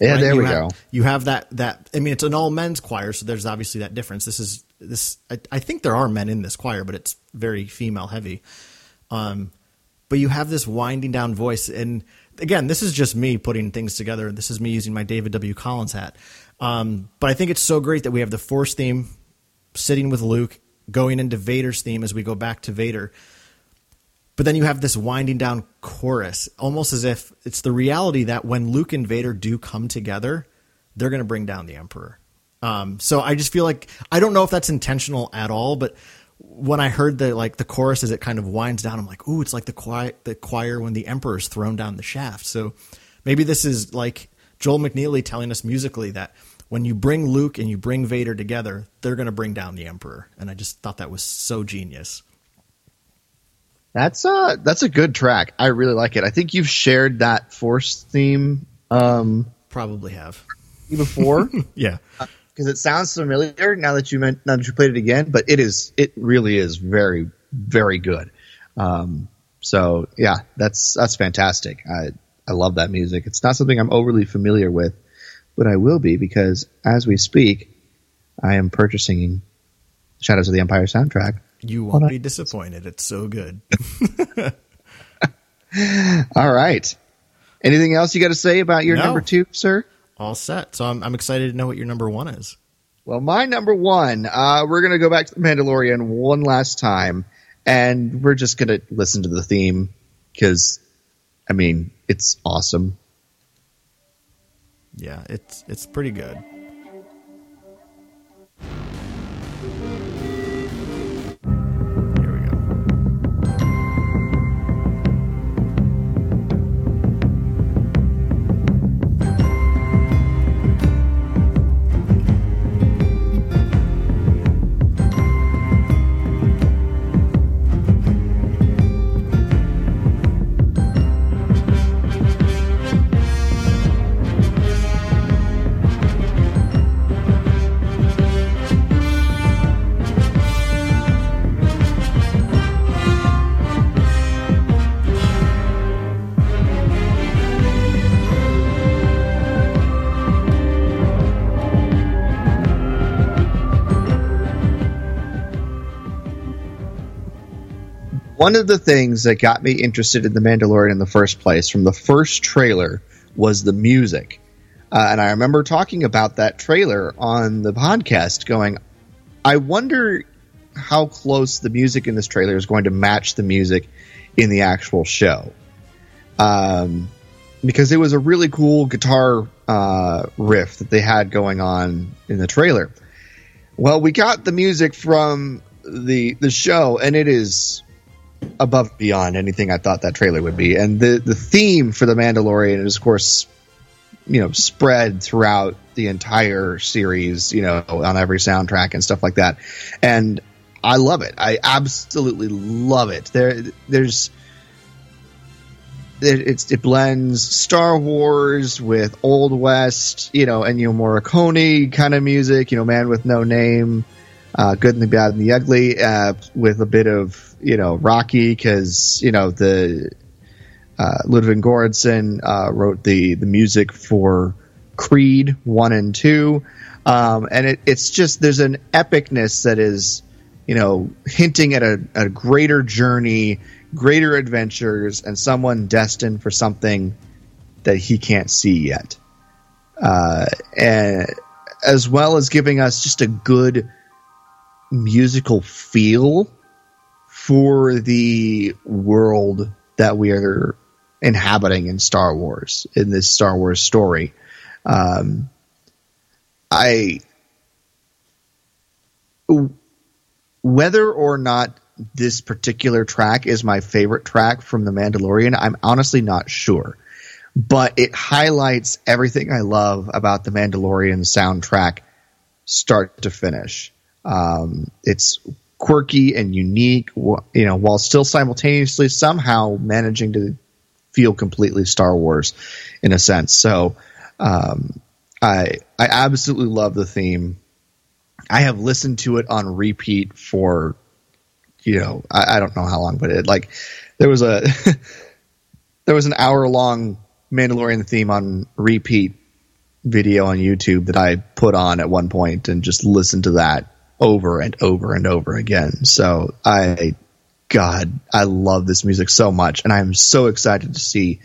Yeah, right? there you we have, go. You have that that I mean it's an all men's choir, so there's obviously that difference. This is this I, I think there are men in this choir, but it's very female heavy. Um, but you have this winding down voice and again, this is just me putting things together. This is me using my David W. Collins hat. Um, but I think it's so great that we have the Force theme sitting with Luke, going into Vader's theme as we go back to Vader. But then you have this winding down chorus, almost as if it's the reality that when Luke and Vader do come together, they're going to bring down the Emperor. Um, so I just feel like I don't know if that's intentional at all, but when I heard the like the chorus as it kind of winds down, I'm like, ooh, it's like the choir, the choir when the emperor's thrown down the shaft. So maybe this is like Joel McNeely telling us musically that when you bring Luke and you bring Vader together, they're going to bring down the emperor. And I just thought that was so genius. That's a that's a good track. I really like it. I think you've shared that Force theme. Um, Probably have before. yeah. Uh, because it sounds familiar now that you meant now that you played it again, but it is it really is very very good. Um, so yeah, that's that's fantastic. I I love that music. It's not something I'm overly familiar with, but I will be because as we speak, I am purchasing Shadows of the Empire soundtrack. You won't be disappointed. It's so good. All right. Anything else you got to say about your no. number two, sir? All set. So I'm, I'm excited to know what your number one is. Well, my number one, uh, we're going to go back to the Mandalorian one last time, and we're just going to listen to the theme because, I mean, it's awesome. Yeah, it's it's pretty good. One of the things that got me interested in The Mandalorian in the first place from the first trailer was the music. Uh, and I remember talking about that trailer on the podcast, going, I wonder how close the music in this trailer is going to match the music in the actual show. Um, because it was a really cool guitar uh, riff that they had going on in the trailer. Well, we got the music from the the show, and it is above and beyond anything I thought that trailer would be. And the the theme for the Mandalorian is, of course, you know, spread throughout the entire series. You know, on every soundtrack and stuff like that. And I love it. I absolutely love it. There, there's it, it blends Star Wars with Old West, you know, and you know Morricone kind of music, you know, Man with No Name, uh, Good and the Bad and the Ugly, uh, with a bit of you know Rocky because you know the uh, Ludwig Göransson uh, wrote the the music for Creed one and two, um, and it, it's just there's an epicness that is you know hinting at a, a greater journey greater adventures and someone destined for something that he can't see yet. Uh, and as well as giving us just a good musical feel for the world that we are inhabiting in Star Wars, in this Star Wars story. Um, I, whether or not this particular track is my favorite track from The Mandalorian, I'm honestly not sure. But it highlights everything I love about the Mandalorian soundtrack, start to finish. Um, it's quirky and unique, you know, while still simultaneously somehow managing to feel completely Star Wars in a sense. So, um, I I absolutely love the theme. I have listened to it on repeat for you know, I, I don't know how long, but it like there was a there was an hour long Mandalorian theme on repeat video on YouTube that I put on at one point and just listened to that over and over and over again. So I, God, I love this music so much, and I'm so excited to see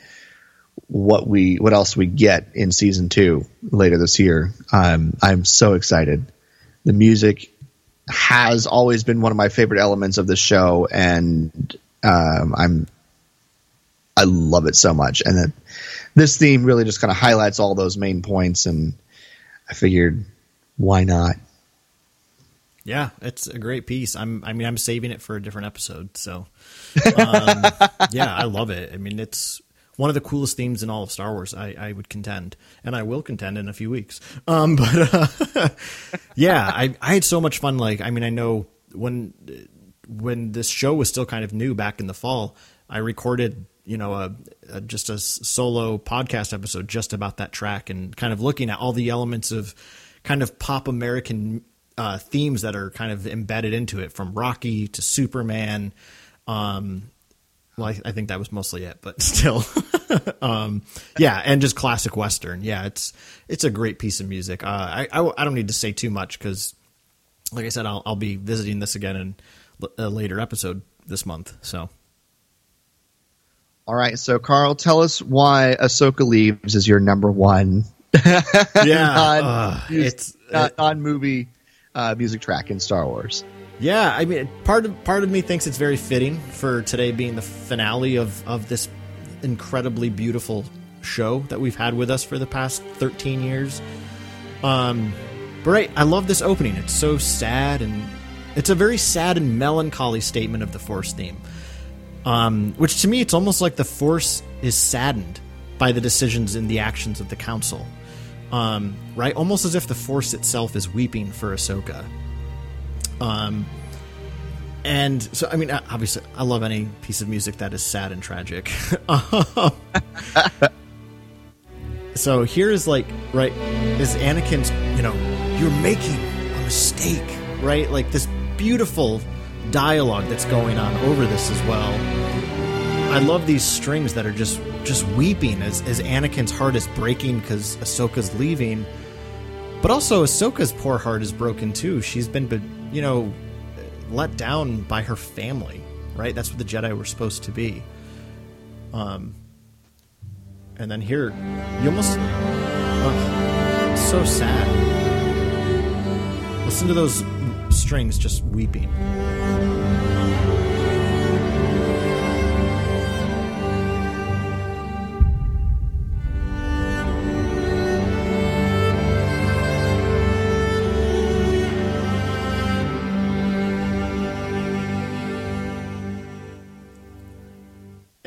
what we what else we get in season two later this year. Um, I'm so excited. The music has always been one of my favorite elements of the show, and um, I'm I love it so much. And this theme really just kind of highlights all those main points, and I figured why not. Yeah, it's a great piece. I'm I mean I'm saving it for a different episode. So um, yeah, I love it. I mean it's one of the coolest themes in all of Star Wars. I, I would contend, and I will contend in a few weeks. Um, but uh, yeah, I I had so much fun. Like, I mean, I know when when this show was still kind of new back in the fall, I recorded you know a, a, just a solo podcast episode just about that track and kind of looking at all the elements of kind of pop American uh, themes that are kind of embedded into it, from Rocky to Superman. Um, well, I, I, think that was mostly it, but still, um, yeah, and just classic western. Yeah, it's it's a great piece of music. Uh, I, I, I don't need to say too much because, like I said, I'll I'll be visiting this again in a later episode this month. So, all right. So, Carl, tell us why Ahsoka Leaves is your number one. yeah, non, uh, it's non movie uh, music track in Star Wars. Yeah, I mean, part of part of me thinks it's very fitting for today being the finale of of this incredibly beautiful show that we've had with us for the past 13 years. Um, but right, I love this opening. It's so sad and it's a very sad and melancholy statement of the Force theme. Um, which to me, it's almost like the Force is saddened by the decisions and the actions of the Council. Um, right? Almost as if the Force itself is weeping for Ahsoka. Um, and so, I mean, obviously, I love any piece of music that is sad and tragic. so here is like, right, is Anakin's, you know, you're making a mistake, right? Like this beautiful dialogue that's going on over this as well. I love these strings that are just just weeping as, as Anakin's heart is breaking because Ahsoka's leaving. But also, Ahsoka's poor heart is broken too. She's been you know, let down by her family. right? That's what the Jedi were supposed to be. Um, and then here, you almost oh, so sad. Listen to those strings just weeping.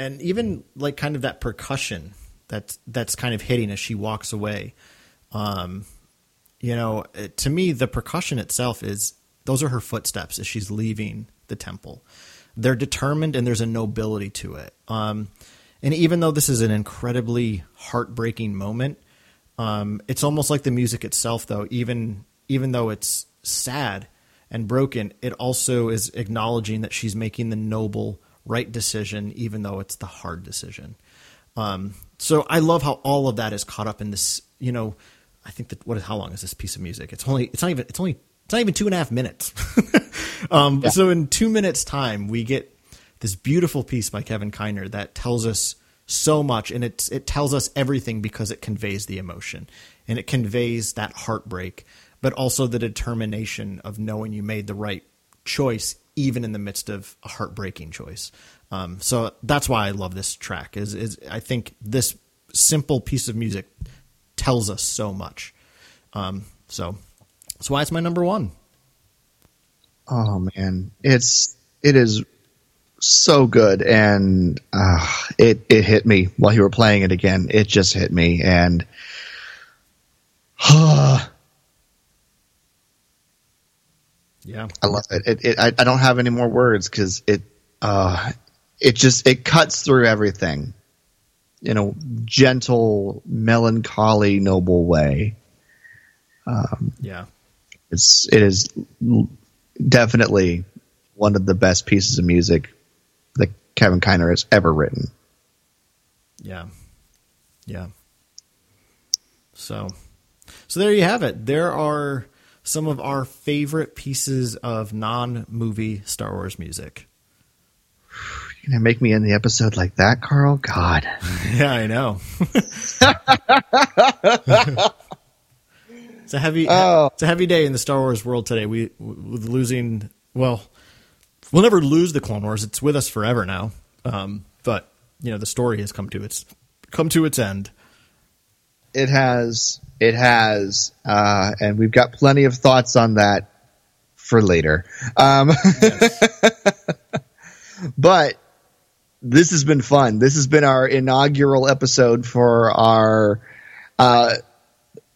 And even like kind of that percussion that's that's kind of hitting as she walks away. Um, you know, to me, the percussion itself is those are her footsteps as she's leaving the temple. They're determined, and there's a nobility to it. Um, and even though this is an incredibly heartbreaking moment, um, it's almost like the music itself, though. Even even though it's sad and broken, it also is acknowledging that she's making the noble right decision, even though it's the hard decision. Um, so I love how all of that is caught up in this. You know, I think that what is How long is this piece of music? It's only. It's not even. It's only. It's not even two and a half minutes. um, yeah. So in two minutes time, we get this beautiful piece by Kevin Kiner that tells us so much, and it it tells us everything because it conveys the emotion and it conveys that heartbreak, but also the determination of knowing you made the right choice even in the midst of a heartbreaking choice. Um, so that's why I love this track. Is is I think this simple piece of music tells us so much. Um, so that's why it's my number one. Oh man, it's it is so good, and uh, it it hit me while you were playing it again. It just hit me, and. Uh, Yeah, I love it. it, it I, I, don't have any more words because it uh, it just it cuts through everything in a gentle, melancholy, noble way. Um, yeah, it's it is definitely one of the best pieces of music that Kevin Kiner has ever written. Yeah, yeah. So, so there you have it. There are some of our favorite pieces of non movie Star Wars music. You're gonna make me end the episode like that, Carl? God. yeah, I know. it's a heavy. Oh. It's a heavy day in the Star Wars world today. We with losing. Well, we'll never lose the Clone Wars. It's with us forever now. Um, but you know, the story has come to its come to its end. It has it has, uh, and we've got plenty of thoughts on that for later. Um, but this has been fun. This has been our inaugural episode for our uh,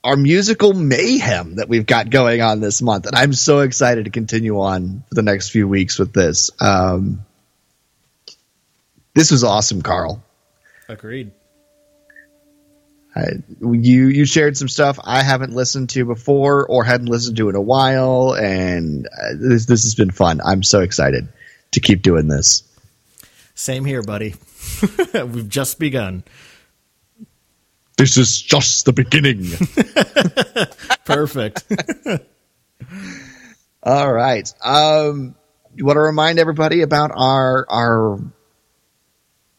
our musical mayhem that we've got going on this month, and I'm so excited to continue on for the next few weeks with this. Um, this was awesome, Carl. Agreed you you shared some stuff I haven't listened to before or hadn't listened to in a while, and uh, this this has been fun. I'm so excited to keep doing this. Same here, buddy. We've just begun. This is just the beginning. Perfect. All right. Um, you want to remind everybody about our our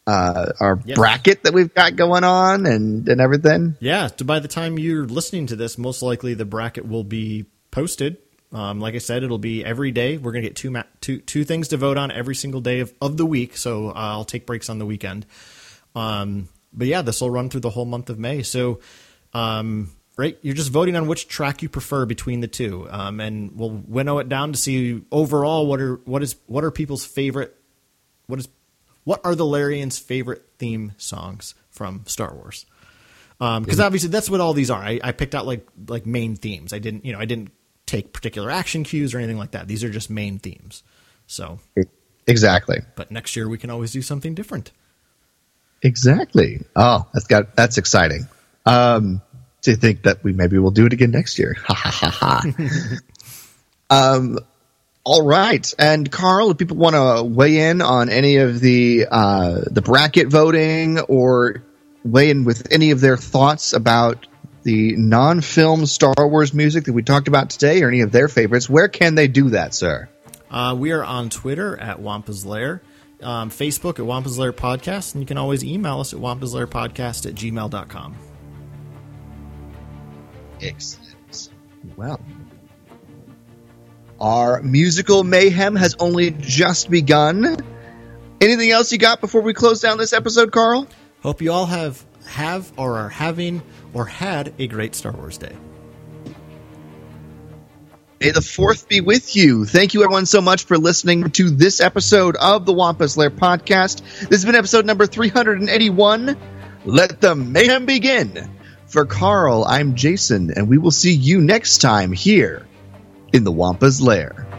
uh, our yep. bracket that we've got going on and, and everything. Yeah. So by the time you're listening to this, most likely the bracket will be posted. Um, like I said, it'll be every day. We're going to get two, ma- two, two things to vote on every single day of, of the week. So uh, I'll take breaks on the weekend. Um, but yeah, this will run through the whole month of May. So, um, right, you're just voting on which track you prefer between the two, um, and we'll winnow it down to see overall what are what is what are people's favorite, what is what are the Larian's favorite theme songs from Star Wars? Because um, obviously that's what all these are. I, I picked out like like main themes. I didn't you know I didn't take particular action cues or anything like that. These are just main themes. So exactly. But next year we can always do something different. Exactly. Oh, that's got that's exciting. Um, to think that we maybe we'll do it again next year. Ha ha ha ha. um, all right, and Carl, if people want to weigh in on any of the uh, the bracket voting or weigh in with any of their thoughts about the non-film Star Wars music that we talked about today, or any of their favorites, where can they do that, sir? Uh, we are on Twitter at Wampa's Lair. um, Facebook at Wampa's Lair Podcast, and you can always email us at wampaslairpodcast at gmail.com. Excellent. Well, our musical mayhem has only just begun. Anything else you got before we close down this episode, Carl? Hope you all have have or are having or had a great Star Wars day. May the fourth be with you. Thank you, everyone, so much for listening to this episode of the Wampa's Lair podcast. This has been episode number 381. Let the mayhem begin. For Carl, I'm Jason, and we will see you next time here in the Wampa's Lair.